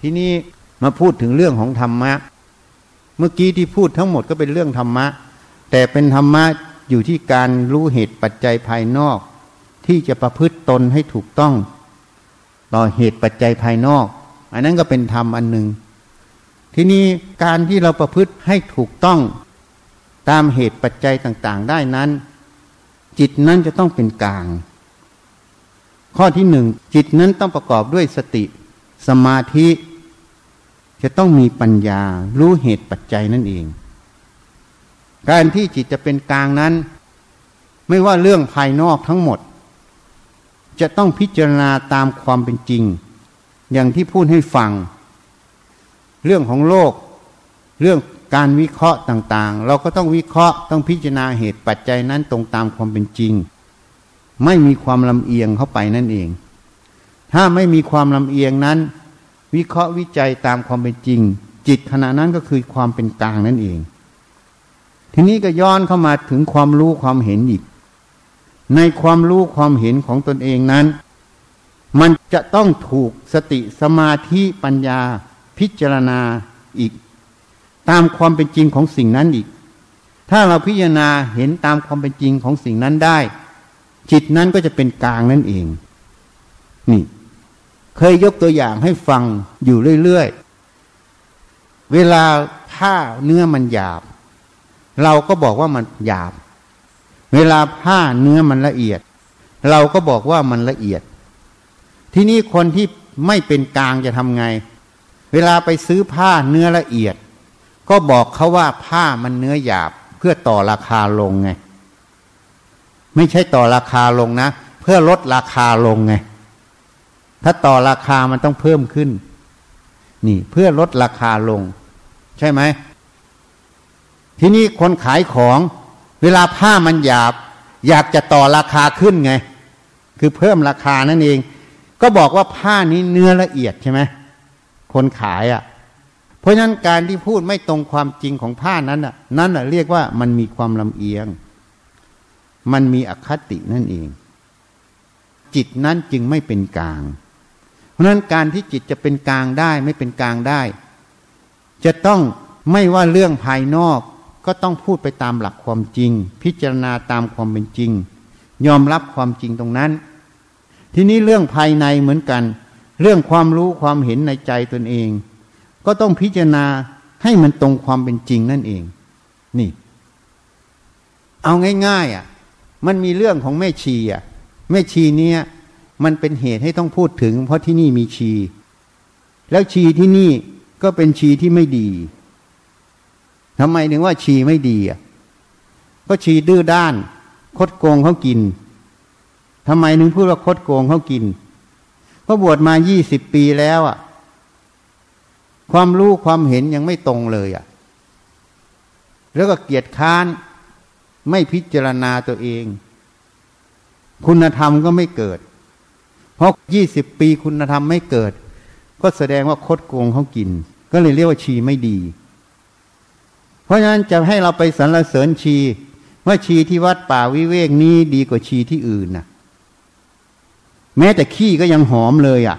ทีนี้มาพูดถึงเรื่องของธรรมะ เมื่อกี้ที่พูดทั้งหมดก็เป็นเรื่องธรรมะ แต่เป็นธรรมะอยู่ที่การรู้เหตุปัจจัยภายนอก ที่จะประพฤติตนให้ถูกต้อง ต่อเหตุปัจจัยภายนอก อันนั้นก็เป็นธรรมอันหนึ่งทีนี้การที่เราประพฤติให้ถูกต้องตามเหตุปัจจัยต่างๆ ได้นั้น จิตนั้นจะต้องเป็นกลาง ข้อที่หนึ่งจิตนั้นต้องประกอบด้วยสติ สมาธิจะต้องมีปัญญารู้เหตุปัจจัยนั่นเอง การที่จิตจะเป็นกลางนั้น ไม่ว่าเรื่องภายนอกทั้งหมด จะต้องพิจารณาตามความเป็นจริง อย่างที่พูดให้ฟัง เรื่องของโลก เรื่องการวิเคราะห์ต่างๆ เราก็ต้องวิเคราะห์ต้องพิจารณาเหตุปัจจัยนั้นตรงตามความเป็นจริง ไม่มีความลำเอียงเข้าไปนั่นเอง ถ้าไม่มีความลำเอียงนั้น วิเคราะห์วิจัยตามความเป็นจริง จิตขณะนั้นก็คือความเป็นกลางนั่นเอง ทีนี้ก็ย้อนเข้ามาถึงความรู้ความเห็นอีก ในความรู้ความเห็นของตนเองนั้น มันจะต้องถูกสติสมาธิปัญญา พิจารณาอีก ตามความเป็นจริงของสิ่งนั้นอีก ถ้าเราพิจารณาเห็นตามความเป็นจริงของสิ่งนั้นได้ จิตนั้นก็จะเป็นกลางนั่นเอง นี่ เคยยกตัวอย่างให้ฟังอยู่เรื่อยๆ เวลาผ้าเนื้อมันหยาบ เราก็บอกว่ามันหยาบ เวลาผ้าเนื้อมันละเอียด เราก็บอกว่ามันละเอียด ที่นี่คนที่ไม่เป็นกลางจะทำไง เวลาไปซื้อผ้าเนื้อละเอียด ก็บอกเขาว่าผ้ามันเนื้อหยาบเพื่อต่อราคาลงไง ไม่ใช่ต่อราคาลงนะ เพื่อลดราคาลงไง ถ้าต่อราคามันต้องเพิ่มขึ้น นี่เพื่อลดราคาลง ใช่ไหม ทีนี้คนขายของเวลาผ้ามันหยาบ อยากจะต่อราคาขึ้นไง คือเพิ่มราคานั่นเอง ก็บอกว่าผ้านี้เนื้อละเอียดใช่ไหมคนขายอะ่ะราะฉะนั้นการที่พูดไม่ตรงความจริงของผ้านั้นน่ะ นั่นน่ะเรียกว่ามันมีความลำเอียง มันมีอคตินั่นเอง จิตนั้นจึงไม่เป็นกลาง เพราะนั้นการที่จิตจะเป็นกลางได้ไม่เป็นกลางได้ จะต้องไม่ว่าเรื่องภายนอกก็ต้องพูดไปตามหลักความจริง พิจารณาตามความเป็นจริง ยอมรับความจริงตรงนั้น ทีนี้เรื่องภายในเหมือนกัน เรื่องความรู้ความเห็นในใจตนเอง ก็ต้องพิจารณาให้มันตรงความเป็นจริงนั่นเอง นี่ เอาง่ายๆอะ มันมีเรื่องของแม่ชีอะแม่ชีเนี้ย มันเป็นเหตุให้ต้องพูดถึง เพราะที่นี่มีชี แล้วชีที่นี่ก็เป็นชีที่ไม่ดีทำไมถึงว่าชีไม่ดีอะก็ชีดื้อด้าน คดโกงเขากินทำไมถึงพูดว่าคดโกงเขากินเพราะบวชมายี่สิบปีแล้วอะ ความรู้ความเห็นยังไม่ตรงเลยอะ แล้วก็เกียจค้านไม่พิจารณาตัวเอง คุณธรรมก็ไม่เกิด เพราะยี่สิบปีคุณธรรมไม่เกิด ก็แสดงว่าคดโกงเขากิน ก็เลยเรียกว่าชีไม่ดี เพราะฉะนั้นจะให้เราไปสรรเสริญชี ว่าชีที่วัดป่าวิเวกนี้ดีกว่าชีที่อื่นนะแม้แต่ขี้ก็ยังหอมเลยอะ่ะ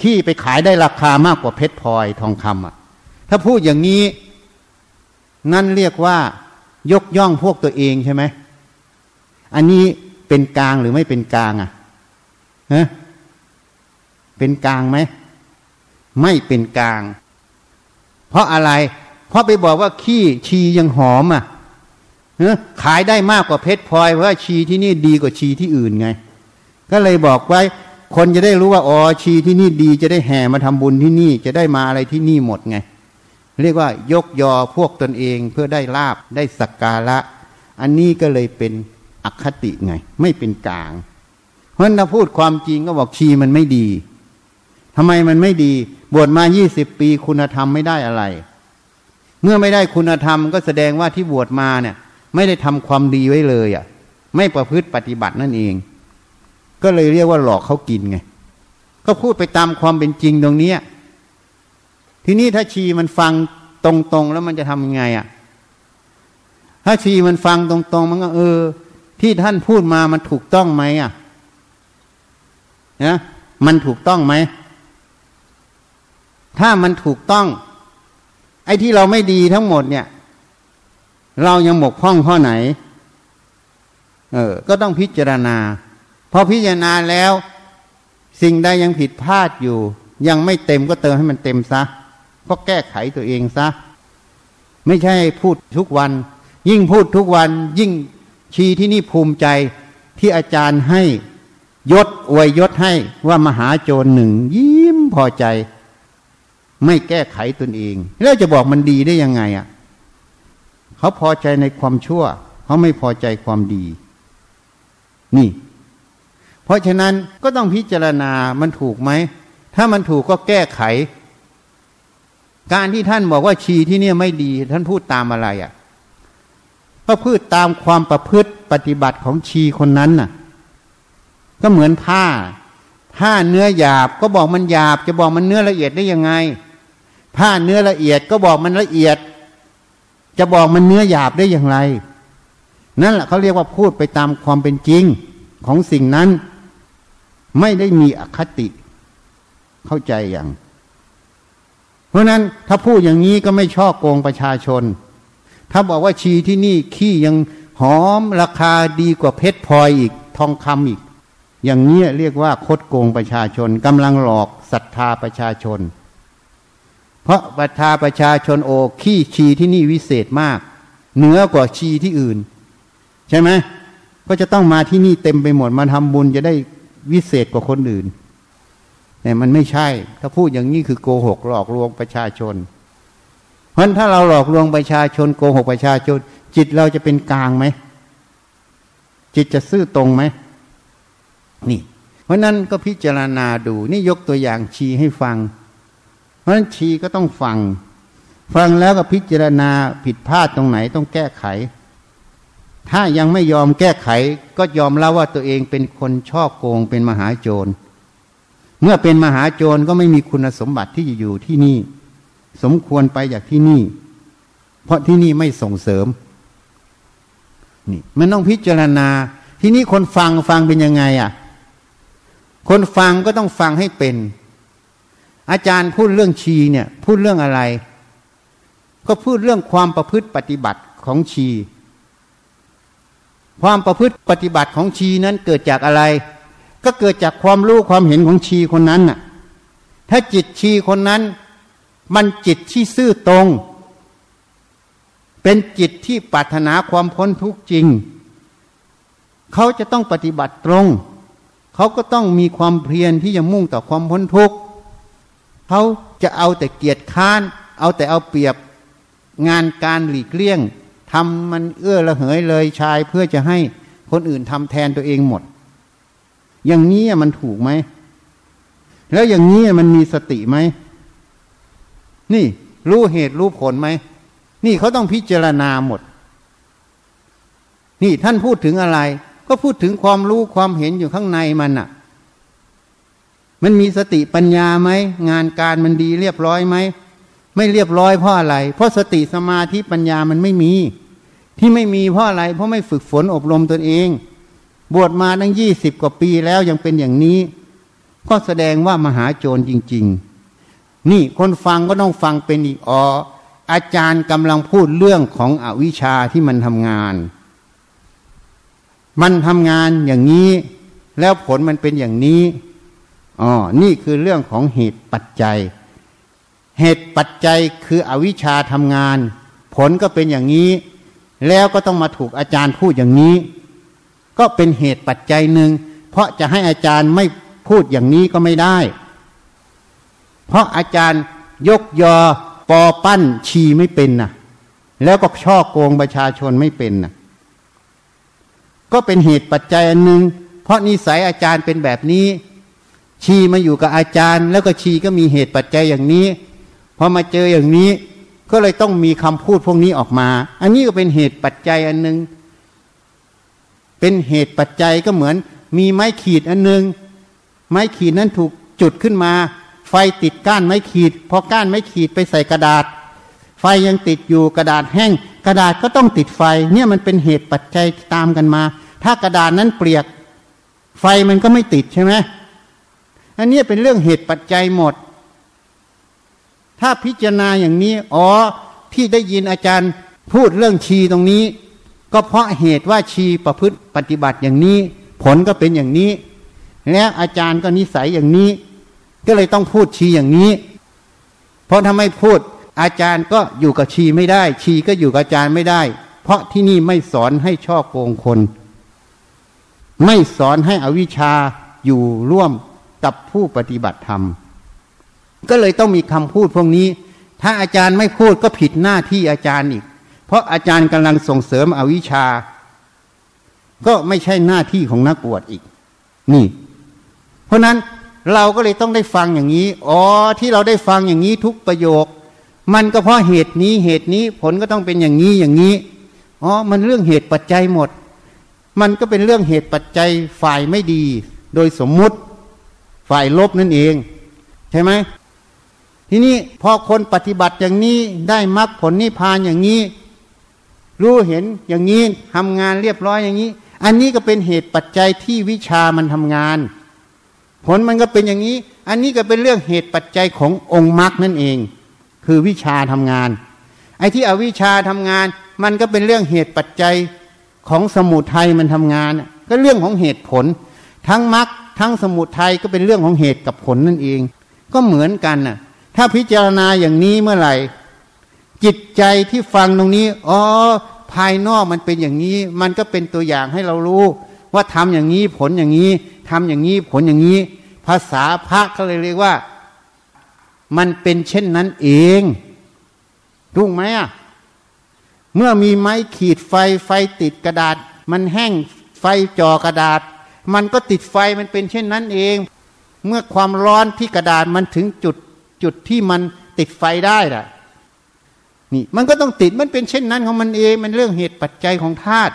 ขี้ไปขายได้ราคามากกว่าเพชรพลอยทองคำอะ ถ้าพูดอย่างนี้ นั่นเรียกว่ายกย่องพวกตัวเองใช่ไหมอันนี้เป็นกลางหรือไม่เป็นกลางอะ ฮะเป็นกลางไหม ไม่เป็นกลาง เพราะอะไร เพราะไปบอกว่าขี้ชียังหอมอะขายได้มากกว่าเพชรพลอยว่าะชีที่นี่ดีกว่าชีที่อื่นไง ก็เลยบอกไว้ คนจะได้รู้ว่าอ๋อชีที่นี่ดีจะได้แห่มาทำบุญที่นี่ จะได้มาอะไรที่นี่หมดไง เรียกว่ายกยอพวกตนเองเพื่อได้ลาบได้สักการะ อันนี้ก็เลยเป็นอคติไง ไม่เป็นกลาง เพราะถ้าพูดความจริงก็บอกชีมันไม่ดีทำไมมันไม่ดี บวชมายี่สิบปีคุณธรรมไม่ได้อะไร เมื่อไม่ได้คุณธรรมก็แสดงว่าที่บวชมาเนี่ย ไม่ได้ทำความดีไว้เลยอะ ไม่ประพฤติปฏิบัตินั่นเอง ก็เลยเรียกว่าหลอกเขากินไง ก็พูดไปตามความเป็นจริงตรงนี้ทีนี้ถ้าชีมันฟังตรงๆ แล้วมันจะทำยังไงอะ ถ้าชีมันฟังตรงๆ มันก็เออ ที่ท่านพูดมามันถูกต้องไหมอะ นะมันถูกต้องไหม ถ้ามันถูกต้อง ไอ้ที่เราไม่ดีทั้งหมดเนี่ย เรายังหมกพ่องข้อไหน เออ ก็ต้องพิจารณา พอพิจารณาแล้ว สิ่งใดยังผิดพลาดอยู่ ยังไม่เต็มก็เติมให้มันเต็มซะ ก็แก้ไขตัวเองซะ ไม่ใช่พูดทุกวัน ยิ่งพูดทุกวัน ยิ่งชีที่นี่ภูมิใจที่อาจารย์ให้ ยศอวยยศให้ว่ามหาโจรหนึ่ง ยิ้มพอใจ ไม่แก้ไขตนเอง แล้วจะบอกมันดีได้ยังไงอะ เขาพอใจในความชั่ว เขาไม่พอใจความดี นี่ เพราะฉะนั้นก็ต้องพิจารณามันถูกไหม ถ้ามันถูกก็แก้ไข การที่ท่านบอกว่าชีที่เนี่ยไม่ดี ท่านพูดตามอะไรอะ่ะก็พูดตามความประพฤติปฏิบัติของชีคนนั้นน่ะ ก็เหมือนผ้า ผ้าเนื้อหยาบก็บอกมันหยาบ จะบอกมันเนื้อละเอียดได้ยังไง ผ้าเนื้อละเอียดก็บอกมันละเอียด จะบอกมันเนื้อหยาบได้อย่างไร นั่นแหละเขาเรียกว่าพูดไปตามความเป็นจริงของสิ่งนั้น ไม่ได้มีอคติ เข้าใจอย่าง เพราะนั้นถ้าพูดอย่างนี้ก็ไม่ชอบโกงประชาชน ถ้าบอกว่าชีที่นี่ขี้ยังหอมราคาดีกว่าเพชรพลอยอีก ทองคำอีก อย่างนี้เรียกว่าคดโกงประชาชนกำลังหลอกศรัทธาประชาชน เพราะประชาประชาชนโอขี้ชีที่นี่วิเศษมาก เหนือกว่าชีที่อื่น ใช่ไหมก็จะต้องมาที่นี่เต็มไปหมดมาทำบุญจะได้วิเศษกว่าคนอื่นแต่มันไม่ใช่ ถ้าพูดอย่างนี้คือโกหกหลอกลวงประชาชน เพราะถ้าเราหลอกลวงประชาชน โกหกประชาชน จิตเราจะเป็นกลางไหมจิตจะซื่อตรงไหม นี่ เพราะนั้นก็พิจารณาดูนี่ยกตัวอย่างชีให้ฟัง เพราะฉะนั้นชีก็ต้องฟัง ฟังแล้วก็พิจารณาผิดพลาดตรงไหนต้องแก้ไข ถ้ายังไม่ยอมแก้ไข ก็ยอมเล่าว่าตัวเองเป็นคนชอบโกงเป็นมหาโจร เมื่อเป็นมหาโจรก็ไม่มีคุณสมบัติที่จะอยู่ที่นี่ สมควรไปจากที่นี่ เพราะที่นี่ไม่ส่งเสริมนี่มันต้องพิจารณา ที่นี่คนฟังฟังเป็นยังไงอะ คนฟังก็ต้องฟังให้เป็น อาจารย์พูดเรื่องชีเนี่ยพูดเรื่องอะไร ก็พูดเรื่องความประพฤติปฏิบัติของชี ความประพฤติปฏิบัติของชีนั้นเกิดจากอะไร ก็เกิดจากความรู้ความเห็นของชีคนนั้นน่ะ ถ้าจิตชีคนนั้น มันจิตที่ซื่อตรง เป็นจิตที่ปรารถนาความพ้นทุกข์จริง เขาจะต้องปฏิบัติตรง เขาก็ต้องมีความเพียรที่จะมุ่งต่อความพ้นทุกข์เขาจะเอาแต่เกียรติค้าน เอาแต่เอาเปรียบงานการหลีกเลี่ยงทำมันเอื้อระเหยเลยชายเพื่อจะให้คนอื่นทำแทนตัวเองหมด อย่างนี้มันถูกไหม แล้วอย่างนี้มันมีสติไหม นี่รู้เหตุรู้ผลไหม นี่เขาต้องพิจารณาหมด นี่ท่านพูดถึงอะไร ก็พูดถึงความรู้ความเห็นอยู่ข้างในมันอะมันมีสติปัญญาไหมงานการมันดีเรียบร้อยไหมไม่เรียบร้อยเพราะอะไร เพราะสติสมาธิปัญญามันไม่มี ที่ไม่มีเพราะอะไร เพราะไม่ฝึกฝนอบรมตนเอง บวชมาตั้งยี่สิบกว่าปีแล้วยังเป็นอย่างนี้ ก็แสดงว่ามหาโจรจริง ๆ นี่คนฟังก็ต้องฟังเป็นอีกอออาจารย์กำลังพูดเรื่องของอวิชชาที่มันทำงาน มันทำงานอย่างนี้ แล้วผลมันเป็นอย่างนี้อ๋อนี่คือเรื่องของเหตุปัจจัย เหตุปัจจัยคืออวิชชาทำงาน ผลก็เป็นอย่างนี้ แล้วก็ต้องมาถูกอาจารย์พูดอย่างนี้ ก็เป็นเหตุปัจจัยหนึ่งเพราะจะให้อาจารย์ไม่พูดอย่างนี้ก็ไม่ได้ เพราะอาจารย์ยกยอปอปั้นชีไม่เป็นนะแล้วก็ช่อโกงประชาชนไม่เป็นนะ ก็เป็นเหตุปัจจัยอันหนึ่งเพราะนิสัยอาจารย์เป็นแบบนี้ ชีมาอยู่กับอาจารย์ แล้วก็ชีก็มีเหตุปัจจัยอย่างนี้พอมาเจออย่างนี้ ก็เลยต้องมีคำพูดพวกนี้ออกมา อันนี้ก็เป็นเหตุปัจจัยอันหนึ่งเป็นเหตุปัจจัยก็เหมือน มีไม้ขีดอันหนึ่งไม้ขีดนั้นถูกจุดขึ้นมา ไฟติดก้านไม้ขีดพอก้านไม้ขีดไปใส่กระดาษ ไฟยังติดอยู่กระดาษแห้ง กระดาษก็ต้องติดไฟ เนี่ยมันเป็นเหตุปัจจัยตามกันมา ถ้ากระดาษนั้นเปียก ไฟมันก็ไม่ติดใช่ไหมอันนี้เป็นเรื่องเหตุปัจจัยหมด ถ้าพิจารณาอย่างนี้ อ๋อ ที่ได้ยินอาจารย์พูดเรื่องชีตรงนี้ ก็เพราะเหตุว่าชีประพฤติปฏิบัติอย่างนี้ ผลก็เป็นอย่างนี้ แล้วอาจารย์ก็นิสัยอย่างนี้ ก็เลยต้องพูดชีอย่างนี้ เพราะถ้าไม่พูด อาจารย์ก็อยู่กับชีไม่ได้ ชีก็อยู่กับอาจารย์ไม่ได้ เพราะที่นี่ไม่สอนให้ชอบโกงคน ไม่สอนให้อวิชชาอยู่ร่วมกับผู้ปฏิบัติธรรม ก็เลยต้องมีคำพูดพวกนี้ ถ้าอาจารย์ไม่พูดก็ผิดหน้าที่อาจารย์อีก เพราะอาจารย์กำลังส่งเสริมอวิชชา ก็ไม่ใช่หน้าที่ของนักบวชอีก นี่ เพราะนั้นเราก็เลยต้องได้ฟังอย่างนี้ อ๋อ ที่เราได้ฟังอย่างนี้ทุกประโยค มันก็เพราะเหตุนี้เหตุนี้ผลก็ต้องเป็นอย่างนี้อย่างนี้ อ๋อ มันเรื่องเหตุปัจจัยหมด มันก็เป็นเรื่องเหตุปัจจัยฝ่ายไม่ดี โดยสมมุติฝ่ายลบนั่นเอง ใช่ไหมทีนี้พอคนปฏิบัติอย่างนี้ได้มรรคผลนิพพานอย่างนี้ รู้เห็นอย่างนี้ทำงานเรียบร้อยอย่างนี้ อันนี้ก็เป็นเหตุปัจจัยที่วิชามันทำงาน ผลมันก็เป็นอย่างนี้ อันนี้ก็เป็นเรื่องเหตุปัจจัยขององค์มรรคนั่นเอง คือวิชาทำงาน ไอ้ที่อวิชาทำงาน มันก็เป็นเรื่องเหตุปัจจัย ของสมุทัยมันทำงาน ก็เรื่องของเหตุผล ทั้งมรรคทั้งสมุทัยก็เป็นเรื่องของเหตุกับผลนั่นเอง ก็เหมือนกันน่ะ ถ้าพิจารณาอย่างนี้เมื่อไหร่ จิตใจที่ฟังตรงนี้อ๋อภายนอกมันเป็นอย่างนี้ มันก็เป็นตัวอย่างให้เรารู้ ว่าทำอย่างนี้ผลอย่างนี้ทำอย่างนี้ผลอย่างนี้ ภาษาพระก็เลยเรียกว่า มันเป็นเช่นนั้นเองรู้ไหมอะ เมื่อมีไม้ขีดไฟไฟติดกระดาษ มันแห้งไฟจ่อกระดาษ มันก็ติดไฟมันเป็นเช่นนั้นเอง เมื่อความร้อนที่กระดาษมันถึงจุดจุดที่มันติดไฟได้ล่ะนี่มันก็ต้องติดมันเป็นเช่นนั้นของมันเองมันเรื่องเหตุปัจจัยของธาตุ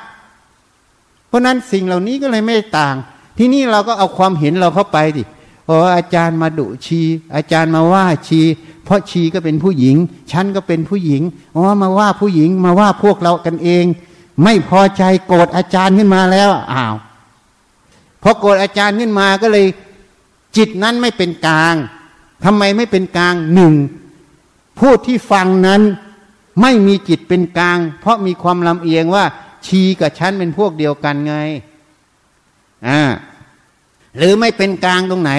เพราะนั้นสิ่งเหล่านี้ก็เลยไม่ต่าง ที่นี่เราก็เอาความเห็นเราเข้าไปดิ โอ้อาจารย์มาดุชี อาจารย์มาว่าชี เพราะชีก็เป็นผู้หญิง ฉันก็เป็นผู้หญิงอ๋อมาว่าผู้หญิงมาว่าพวกเรากันเอง ไม่พอใจโกรธอาจารย์ขึ้นมาแล้วอ้าวพอโกรธอาจารย์ขึ้นมาก็เลย จิตนั้นไม่เป็นกลางทำไมไม่เป็นกลางหนึ่งผู้ที่ฟังนั้นไม่มีจิตเป็นกลาง เพราะมีความลำเอียงว่าชีกับฉันเป็นพวกเดียวกันไงอ่า หรือไม่เป็นกลางตรงไหน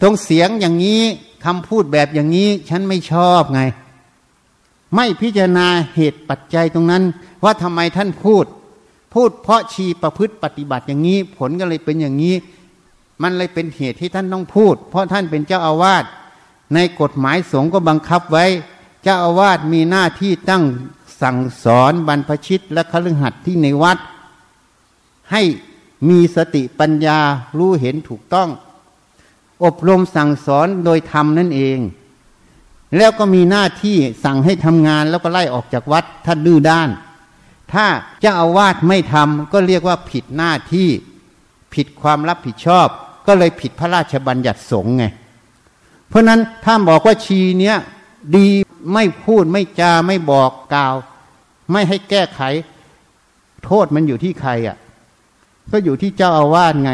ตรงเสียงอย่างนี้คำพูดแบบอย่างนี้ ฉันไม่ชอบไง ไม่พิจารณาเหตุปัจจัยตรงนั้น ว่าทำไมท่านพูด พูดเพราะชีประพฤติปฏิบัติอย่างนี้ ผลก็เลยเป็นอย่างนี้ มันเลยเป็นเหตุที่ท่านต้องพูด เพราะท่านเป็นเจ้าอาวาสในกฎหมายสงฆ์ก็บังคับไว้ เจ้าอาวาสมีหน้าที่ตั้งสั่งสอนบรรพชิตและคฤหัสถ์ที่ในวัด ให้ มีสติปัญญารู้เห็นถูกต้อง อบรมสั่งสอนโดยธรรมนั่นเอง แล้วก็มีหน้าที่สั่งให้ทำงานแล้วก็ไล่ออกจากวัดถ้าดื้อด้าน ถ้าเจ้าอาวาสไม่ทำก็เรียกว่าผิดหน้าที่ผิดความรับผิดชอบ ก็เลยผิดพระราชบัญญัติสงฆ์ไง เพราะนั้นถ้าบอกว่าชีเนี้ยดีไม่พูดไม่จาไม่บอกกล่าว ไม่ให้แก้ไข โทษมันอยู่ที่ใครอะ่ะ ก็อยู่ที่เจ้าอาวาสไง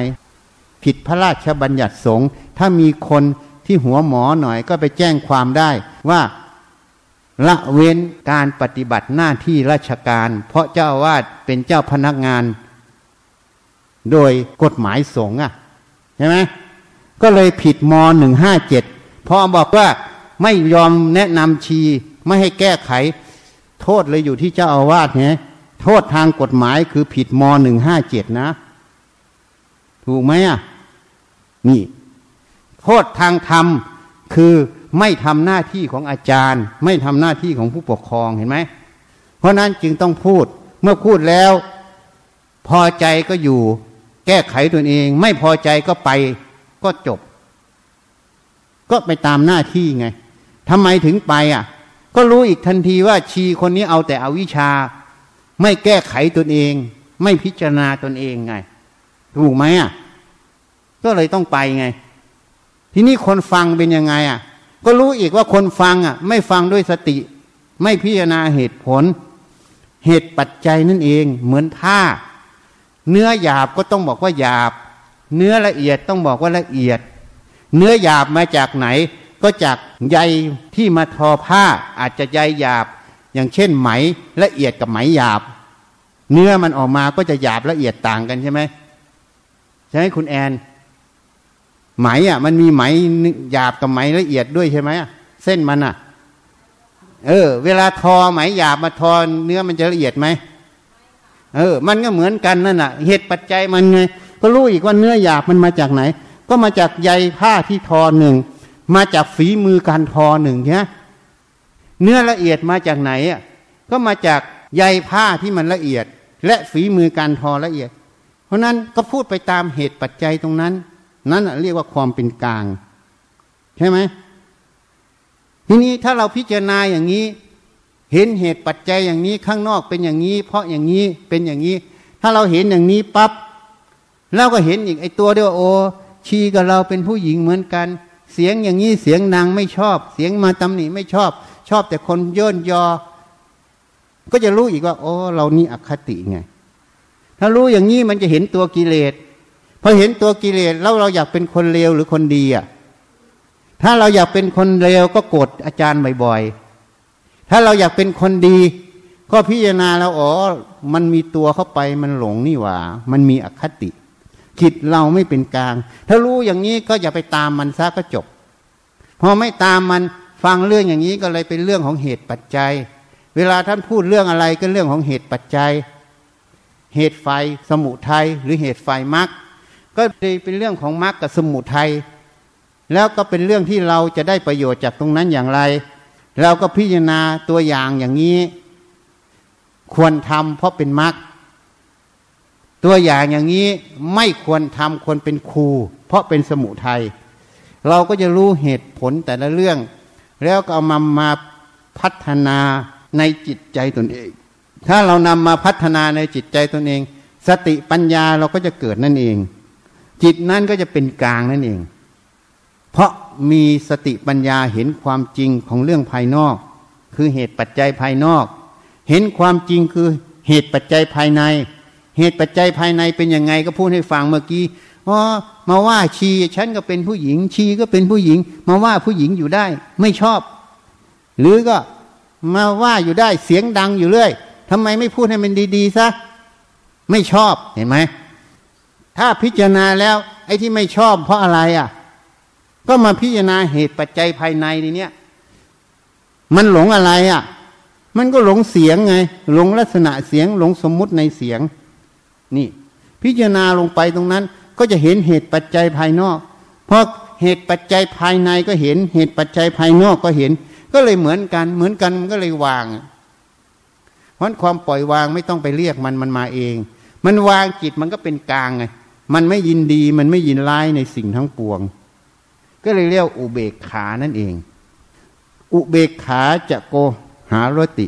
ผิดพระราชบัญญัติสงฆ์ถ้ามีคนที่หัวหมอหน่อยก็ไปแจ้งความได้ว่าละเว้นการปฏิบัติหน้าที่ราชการ เพราะเจ้าอาวาดเป็นเจ้าพนักงาน โดยกฎหมายสงฆ์อะใช่ไหมก็เลยผิดมหนึ่งห้าเจ็ดพอบอกว่าไม่ยอมแนะนำชี ไม่ให้แก้ไข โทษเลยอยู่ที่เจ้าอาวาสเนี่ยโทษทางกฎหมายคือผิดมหนึ่งห้าเจ็ดนะ ถูกไหมอะ นี่ โทษทางธรรมคือไม่ทำหน้าที่ของอาจารย์ ไม่ทำหน้าที่ของผู้ปกครองเห็นไหม เพราะนั้นจึงต้องพูด เมื่อพูดแล้ว พอใจก็อยู่ แก้ไขตัวเอง ไม่พอใจก็ไป ก็จบ ก็ไปตามหน้าที่ไงทำไมถึงไปอะ ก็รู้อีกทันทีว่าชีคนนี้เอาแต่อวิชชา ไม่แก้ไขตนเอง ไม่พิจารณาตนเองไง ถูกไหมอะ ก็เลยต้องไปไง ทีนี้คนฟังเป็นยังไงอะ ก็รู้อีกว่าคนฟังอะ ไม่ฟังด้วยสติ ไม่พิจารณาเหตุผล เหตุปัจจัยนั่นเอง เหมือนผ้า เนื้อหยาบก็ต้องบอกว่าหยาบ เนื้อละเอียดต้องบอกว่าละเอียด เนื้อหยาบมาจากไหน ก็จากใยที่มาทอผ้า อาจจะใยหยาบ อย่างเช่นไหมละเอียดกับไหมหยาบ เนื้อมันออกมาก็จะหยาบละเอียดต่างกันใช่ไหม ช่ไหมคุณแอน ไหมอะ มันมีไหมหยาบกับไหมละเอียดด้วยใช่ไหมเส้นมันอะ เออ เวลาทอไหมหยาบมาทอเนื้อมันจะละเอียดไหมเออ มันก็เหมือนกันนั่นน่ะเหตุปัจจัยมันไงก็รู้อีกว่าเนื้อหยาบมันมาจากไหน ก็มาจากใยผ้าที่ทอหนึ่งมาจากฝีมือการทอหนึ่งใช่เนื้อละเอียดมาจากไหนอะก็มาจากใยผ้าที่มันละเอียด และฝีมือการทอละเอียด เพราะนั้นก็พูดไปตามเหตุปัจจัยตรงนั้น นั่นเรียกว่าความเป็นกลาง ใช่ไหมทีนี้ถ้าเราพิจารณาอย่างนี้ เห็นเหตุปัจจัยอย่างนี้ข้างนอกเป็นอย่างนี้ เพราะอย่างนี้เป็นอย่างนี้ ถ้าเราเห็นอย่างนี้ปับ๊บเราก็เห็นอีกไอตัวเดียวโอ ชีกับเราเป็นผู้หญิงเหมือนกัน เสียงอย่างนี้เสียงนางไม่ชอบ เสียงมาตำหนิไม่ชอบ ชอบแต่คนย่นยอ ก็จะรู้อีกว่าโอ้เรานี่อคติไง ถ้ารู้อย่างนี้มันจะเห็นตัวกิเลสพอเห็นตัวกิเลสแล้วเราอยากเป็นคนเลวหรือคนดีอะถ้าเราอยากเป็นคนเลวก็โกรธอาจารย์บ่อยๆ ถ้าเราอยากเป็นคนดี ก็พิจารณาแล้วอ๋อ มันมีตัวเข้าไปมันหลงนี่หว่า มันมีอคติจิตเราไม่เป็นกลาง ถ้ารู้อย่างนี้ก็อย่าไปตามมันซะก็จบ พอไม่ตามมันฟังเรื่องอย่างนี้ก็เลยเป็นเรื่องของเหตุปัจจัย เวลาท่านพูดเรื่องอะไรก็เรื่องของเหตุปัจจัย เหตุไฟสมุทัยหรือเหตุไฟมรรคก็เป็นเรื่องของมรรคกับสมุทัยแล้วก็เป็นเรื่องที่เราจะได้ประโยชน์จากตรงนั้นอย่างไร เราก็พิจารณาตัวอย่างอย่างนี้ ควรทำเพราะเป็นมรรคตัวอย่างอย่างนี้ไม่ควรทำควรเป็นครู เพราะเป็นสมุทัยเราก็จะรู้เหตุผลแต่ละเรื่อง แล้วก็เอามามาพัฒนาในจิตใจตนเอง ถ้าเรานำมาพัฒนาในจิตใจตนเอง สติปัญญาเราก็จะเกิดนั่นเอง จิตนั้นก็จะเป็นกลางนั่นเอง เพราะมีสติปัญญาเห็นความจริงของเรื่องภายนอก คือเหตุปัจจัยภายนอก เห็นความจริงคือเหตุปัจจัยภายใน เหตุปัจจัยภายในเป็นยังไงก็พูดให้ฟังเมื่อกี้อ๋อมาว่าชีฉันก็เป็นผู้หญิง ชีก็เป็นผู้หญิง มาว่าผู้หญิงอยู่ได้ ไม่ชอบ หรือก็มาว่าอยู่ได้เสียงดังอยู่เรื่อย ทำไมไม่พูดให้มันดีๆซะไม่ชอบเห็นไหมถ้าพิจารณาแล้วไอ้ที่ไม่ชอบเพราะอะไรอะ ก็มาพิจารณาเหตุปัจจัยภายในนี่เนี่ยมันหลงอะไรอะ่ะ มันก็หลงเสียงไง หลงลักษณะเสียง หลงสมมุติในเสียง นี่ พิจารณาลงไปตรงนั้น ก็จะเห็นเหตุปัจจัยภายนอก เพราะเหตุปัจจัยภายในก็เห็น เหตุปัจจัยภายนอกก็เห็น ก็เลยเหมือนกัน เหมือนกันมันก็เลยวาง ราะความปล่อยวางไม่ต้องไปเรียกมันมันมาเอง มันวางจิตมันก็เป็นกลางไงมันไม่ยินดีมันไม่ยินร้ายในสิ่งทั้งปวง ก็เลยเรียกอุเบกขานั่นเอง อุเบกขาจะโกหารติ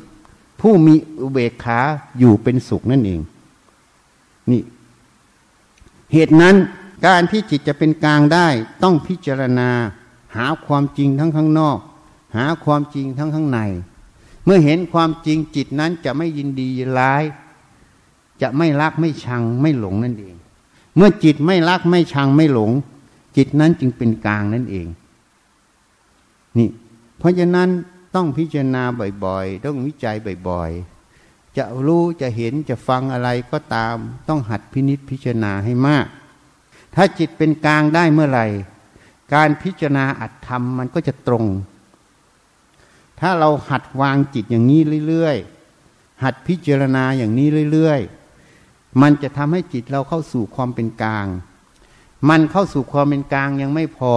ผู้มีอุเบกขาอยู่เป็นสุขนั่นเอง นี่ เหตุนั้นการที่จิตจะเป็นกลางได้ต้องพิจารณา หาความจริงทั้งข้างนอก หาความจริงทั้งข้างใน เมื่อเห็นความจริงจิตนั้นจะไม่ยินดีร้าย จะไม่รักไม่ชังไม่หลงนั่นเอง เมื่อจิตไม่รักไม่ชังไม่หลง จิตนั้นจึงเป็นกลางนั่นเอง นี่ เพราะฉะนั้นต้องพิจารณาบ่อยๆ ต้องวิจัยบ่อยๆ จะรู้จะเห็นจะฟังอะไรก็ตาม ต้องหัดพินิษพิจารณาให้มาก ถ้าจิตเป็นกลางได้เมื่อไหร่ การพิจารณาอัตธรรมมันก็จะตรง ถ้าเราหัดวางจิตอย่างนี้เรื่อยๆ หัดพิจารณาอย่างนี้เรื่อยๆ มันจะทำให้จิตเราเข้าสู่ความเป็นกลาง มันเข้าสู่ความเป็นกลางยังไม่พอ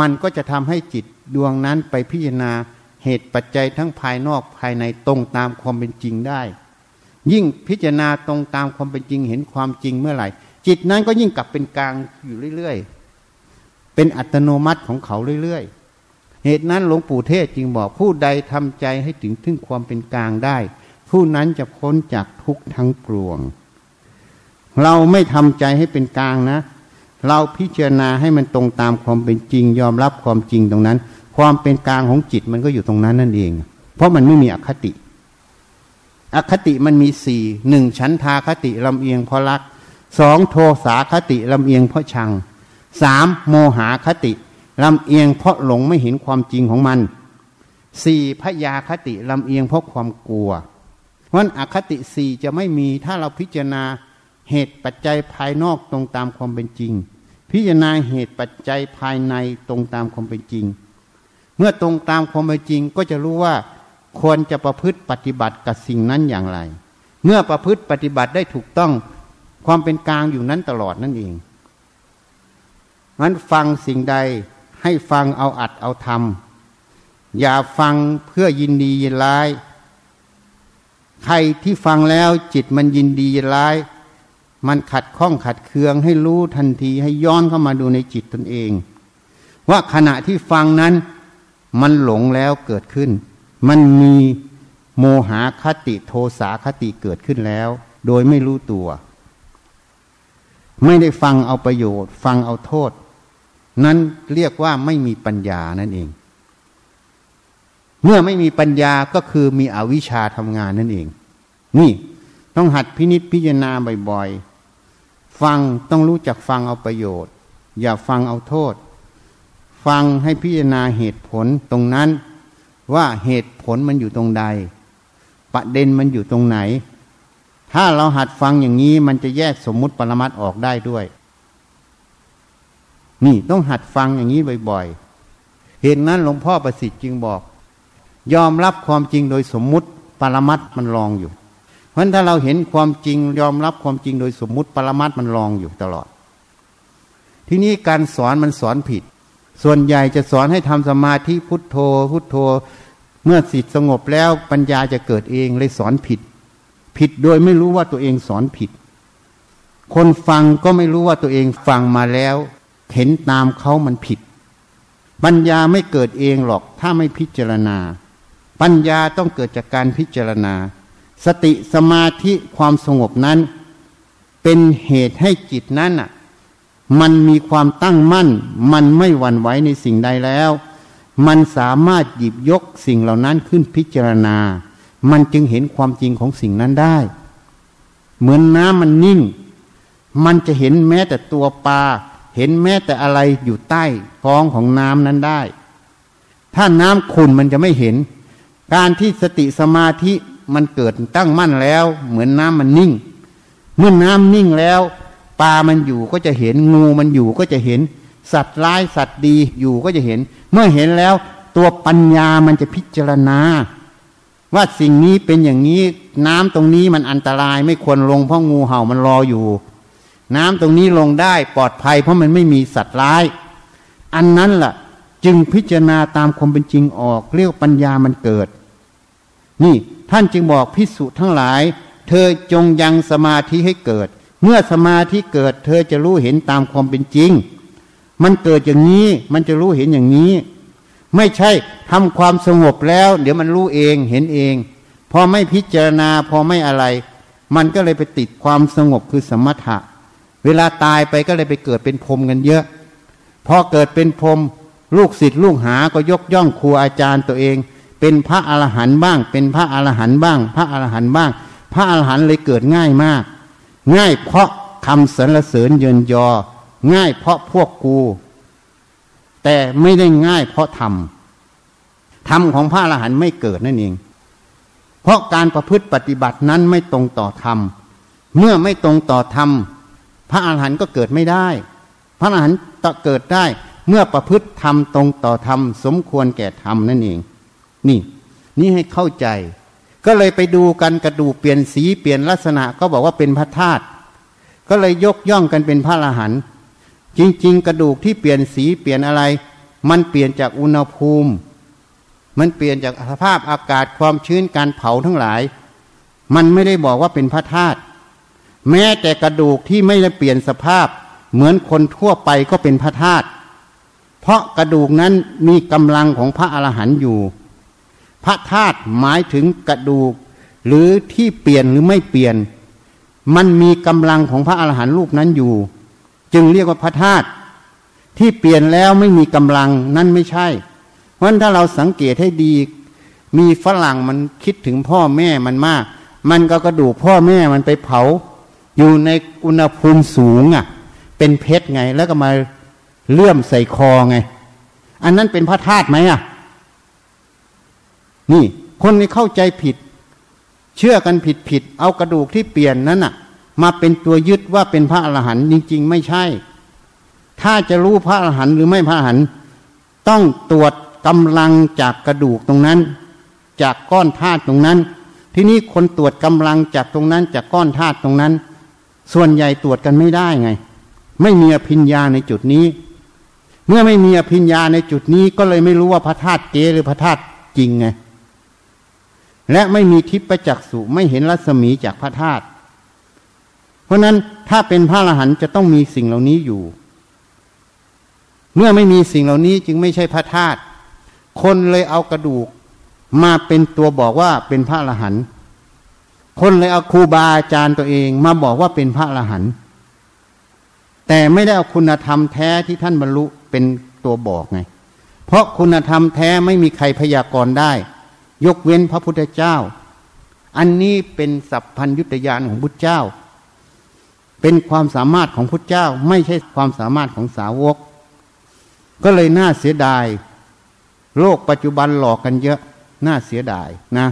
มันก็จะทำให้จิตดวงนั้นไปพิจารณาเหตุปัจจัยทั้งภายนอกภายในตรงตามความเป็นจริงได้ ยิ่งพิจารณาตรงตามความเป็นจริงเห็นความจริงเมื่อไหร่ จิตนั้นก็ยิ่งกลับเป็นกลางอยู่เรื่อยๆ เป็นอัตโนมัติของเขาเรื่อยๆ เหตุนั้นหลวงปู่เทศจึงบอกผู้ใดทำใจให้ถึงถึงความเป็นกลางได้ ผู้นั้นจะพ้นจากทุกข์ทั้งปวง เราไม่ทำใจให้เป็นกลางนะ เราพิจารณาให้มันตรงตามความเป็นจริง ยอมรับความจริงตรงนั้น ความเป็นกลางของจิตมันก็อยู่ตรงนั้นนั่นเอง เพราะมันไม่มีอคติ อคติมันมีสี่หนึ่งชั้นทาคติลำเอียงเพราะรักสองโทสาคติลำเอียงเพราะชังสามโมหาคติ ลำเอียงเพราะหลงไม่เห็นความจริงของมันสี่พยาคติลำเอียงเพราะความกลัว เพราะนั้นอคติสี่จะไม่มีถ้าเราพิจารณาเหตุปัจจัยภายนอกตรงตามความเป็นจริง พิจารณาเหตุปัจจัยภายในตรงตามความเป็นจริง เมื่อตรงตามความเป็นจริงก็จะรู้ว่าควรจะประพฤติปฏิบัติกับสิ่งนั้นอย่างไร เมื่อประพฤติปฏิบัติได้ถูกต้องความเป็นกลางอยู่นั้นตลอดนั่นเองมันฟังสิ่งใด ให้ฟังเอาอัดเอาทำอย่าฟังเพื่อยินดียินร้าย ใครที่ฟังแล้วจิตมันยินดียินร้าย มันขัดข้องขัดเคืองให้รู้ทันทีให้ย้อนเข้ามาดูในจิตตนเอง ว่าขณะที่ฟังนั้น มันหลงแล้วเกิดขึ้น มันมีโมหาคติโทสาคติเกิดขึ้นแล้ว โดยไม่รู้ตัว ไม่ได้ฟังเอาประโยชน์ ฟังเอาโทษ นั้นเรียกว่าไม่มีปัญญานั่นเอง เมื่อไม่มีปัญญาก็คือมีอวิชชาทำงานนั่นเอง นี่ต้องหัดพินิจพิจารณาบ่อยๆ ฟังต้องรู้จักฟังเอาประโยชน์ อย่าฟังเอาโทษ ฟังให้พิจารณาเหตุผลตรงนั้น ว่าเหตุผลมันอยู่ตรงใด ประเด็นมันอยู่ตรงไหน ถ้าเราหัดฟังอย่างนี้มันจะแยกสมมุติปรมัตออกได้ด้วย นี่ต้องหัดฟังอย่างนี้บ่อยๆ เหตุนั้นหลวงพ่อประสิทธิ์จึงบอก ยอมรับความจริงโดยสมมุติปรมัตมันรองอยู่ เพราะถ้าเราเห็นความจริง ยอมรับความจริงโดยสมมุติปรมัตมันรองอยู่ตลอด ที่นี้การสอนมันสอนผิด ส่วนใหญ่จะสอนให้ทำสมาธิพุทโธ พุทโธ เมื่อสิทธิสงบแล้วปัญญาจะเกิดเองเลยสอนผิด ผิดโดยไม่รู้ว่าตัวเองสอนผิด คนฟังก็ไม่รู้ว่าตัวเองฟังมาแล้ว เห็นตามเขามันผิด ปัญญาไม่เกิดเองหรอกถ้าไม่พิจารณา ปัญญาต้องเกิดจากการพิจารณา สติสมาธิความสงบนั้น เป็นเหตุให้จิตนั้นอะ มันมีความตั้งมั่น มันไม่หวั่นไหวในสิ่งใดแล้ว มันสามารถหยิบยกสิ่งเหล่านั้นขึ้นพิจารณา มันจึงเห็นความจริงของสิ่งนั้นได้ เหมือนน้ำมันนิ่ง มันจะเห็นแม้แต่ตัวปลา เห็นแม้แต่อะไรอยู่ใต้ท้องของน้ำนั้นได้ ถ้าน้ำขุ่นมันจะไม่เห็น การที่สติสมาธิมันเกิดตั้งมั่นแล้ว เหมือนน้ำมันนิ่ง เมื่อน้ำนิ่งแล้วปลามันอยู่ก็จะเห็นงูมันอยู่ก็จะเห็น สัตว์ร้ายสัตว์ดีอยู่ก็จะเห็น เมื่อเห็นแล้ว ตัวปัญญามันจะพิจารณา ว่าสิ่งนี้เป็นอย่างนี้ น้ำตรงนี้มันอันตรายไม่ควรลงเพราะงูเห่ามันรออยู่ น้ำตรงนี้ลงได้ปลอดภัย เพราะมันไม่มีสัตว์ร้าย อันนั้นละ่ะ จึงพิจารณาตามความเป็นจริงออกเรียกปัญญามันเกิด นี่ท่านจึงบอกพิสุทั้งหลาย เธอจงยังสมาธิให้เกิด เมื่อสมาธิเกิด เธอจะรู้เห็นตามความเป็นจริง มันเกิดอย่างนี้มันจะรู้เห็นอย่างนี้ ไม่ใช่ทำความสงบแล้ว เดี๋ยวมันรู้เองเห็นเอง พอไม่พิจารณาพอไม่อะไร มันก็เลยไปติดความสงบคือสมถะ เวลาตายไปก็เลยไปเกิดเป็นพรมกันเยอะ พอเกิดเป็นพรมลูกศิษย์ลูกหาก็ยกย่องครูอาจารย์ตัวเอง เป็นพระอรหันต์บ้าง เป็นพระอรหันต์บ้าง พระอรหันต์บ้าง พระอรหันต์เลยเกิดง่ายมาก ง่ายเพราะคำสรรเสริญเยินยอ ง่ายเพราะพวกกู แต่ไม่ได้ง่ายเพราะธรรมธรรมของพระอรหันต์ไม่เกิดนั่นเอง เพราะการประพฤติปฏิบัตินั้นไม่ตรงต่อธรรม เมื่อไม่ตรงต่อธรรม พระอาหารหันต์ก็เกิดไม่ได้ พระอาหารหันต์เกิดได้ เมื่อประพฤติธรรมตรงต่อธรรม สมควรแก่ธรรมนั่นเอง นี่ นี่ให้เข้าใจ ก็เลยไปดูกันกระดูเปลี่ยนสีเปลี่ยนลักษณะ ก็บอกว่าเป็นพระธาตุก็เลยยกย่องกันเป็นพระอรหันต์จริง ๆ กระดูกที่เปลี่ยนสีเปลี่ยนอะไร มันเปลี่ยนจากอุณหภูมิ มันเปลี่ยนจากสภาพอากาศความชื้นการเผาทั้งหลาย มันไม่ได้บอกว่าเป็นพระธาตุ แม้แต่กระดูกที่ไม่ได้เปลี่ยนสภาพ เหมือนคนทั่วไปก็เป็นพระธาตุเพราะกระดูกนั้นมีกำลังของพระอรหันต์อยู่ พระธาตุหมายถึงกระดูก หรือที่เปลี่ยนหรือไม่เปลี่ยน มันมีกำลังของพระอรหันต์รูปนั้นอยู่ จึงเรียกว่าพระธาตุที่เปลี่ยนแล้วไม่มีกำลังนั่นไม่ใช่ เพราะถ้าเราสังเกตให้ดี มีฝรั่งมันคิดถึงพ่อแม่มันมาก มันก็กระดูกพ่อแม่มันไปเผา อยู่ในอุณหภูมิสูงอะ เป็นเพชรไง แล้วก็มาเลื่อมใส่คอไง อันนั้นเป็นพระธาตุไหมอะ นี่ คนไม่เข้าใจผิด เชื่อกันผิดผิด เอากระดูกที่เปลี่ยนนั้นอะ มาเป็นตัวยึดว่าเป็นพระอรหันต์จริง ๆ ไม่ใช่ ถ้าจะรู้พระอรหันต์หรือไม่พระอรหันต์ต้องตรวจกำลังจากกระดูกตรงนั้น จากก้อนธาตุตรงนั้น ที่นี้คนตรวจกำลังจากตรงนั้น จากก้อนธาตุตรงนั้น ส่วนใหญ่ตรวจกันไม่ได้ไง ไม่มีอภิญญาในจุดนี้ เมื่อไม่มีอภิญญาในจุดนี้ก็เลยไม่รู้ว่าพระธาตุเกหรือพระธาตุจริงไง และไม่มีทิพยจักษุไม่เห็นรัศมีจากพระธาตุเพราะนั้นถ้าเป็นพระอรหันต์จะต้องมีสิ่งเหล่านี้อยู่ เมื่อไม่มีสิ่งเหล่านี้จึงไม่ใช่พระธาตุคนเลยเอากระดูกมาเป็นตัวบอกว่าเป็นพระอรหันต์ คนเลยเอาครูบาอาจารย์ตัวเองมาบอกว่าเป็นพระอรหันต์แต่ไม่ได้เอาคุณธรรมแท้ที่ท่านบรรลุเป็นตัวบอกไง เพราะคุณธรรมแท้ไม่มีใครพยากรณ์ได้ ยกเว้นพระพุทธเจ้า อันนี้เป็นสัพพัญยุตยานของพุทธเจ้า เป็นความสามารถของพุทธเจ้า ไม่ใช่ความสามารถของสาวก ก็เลยน่าเสียดาย โลกปัจจุบันหลอกกันเยอะ น่าเสียดายนะ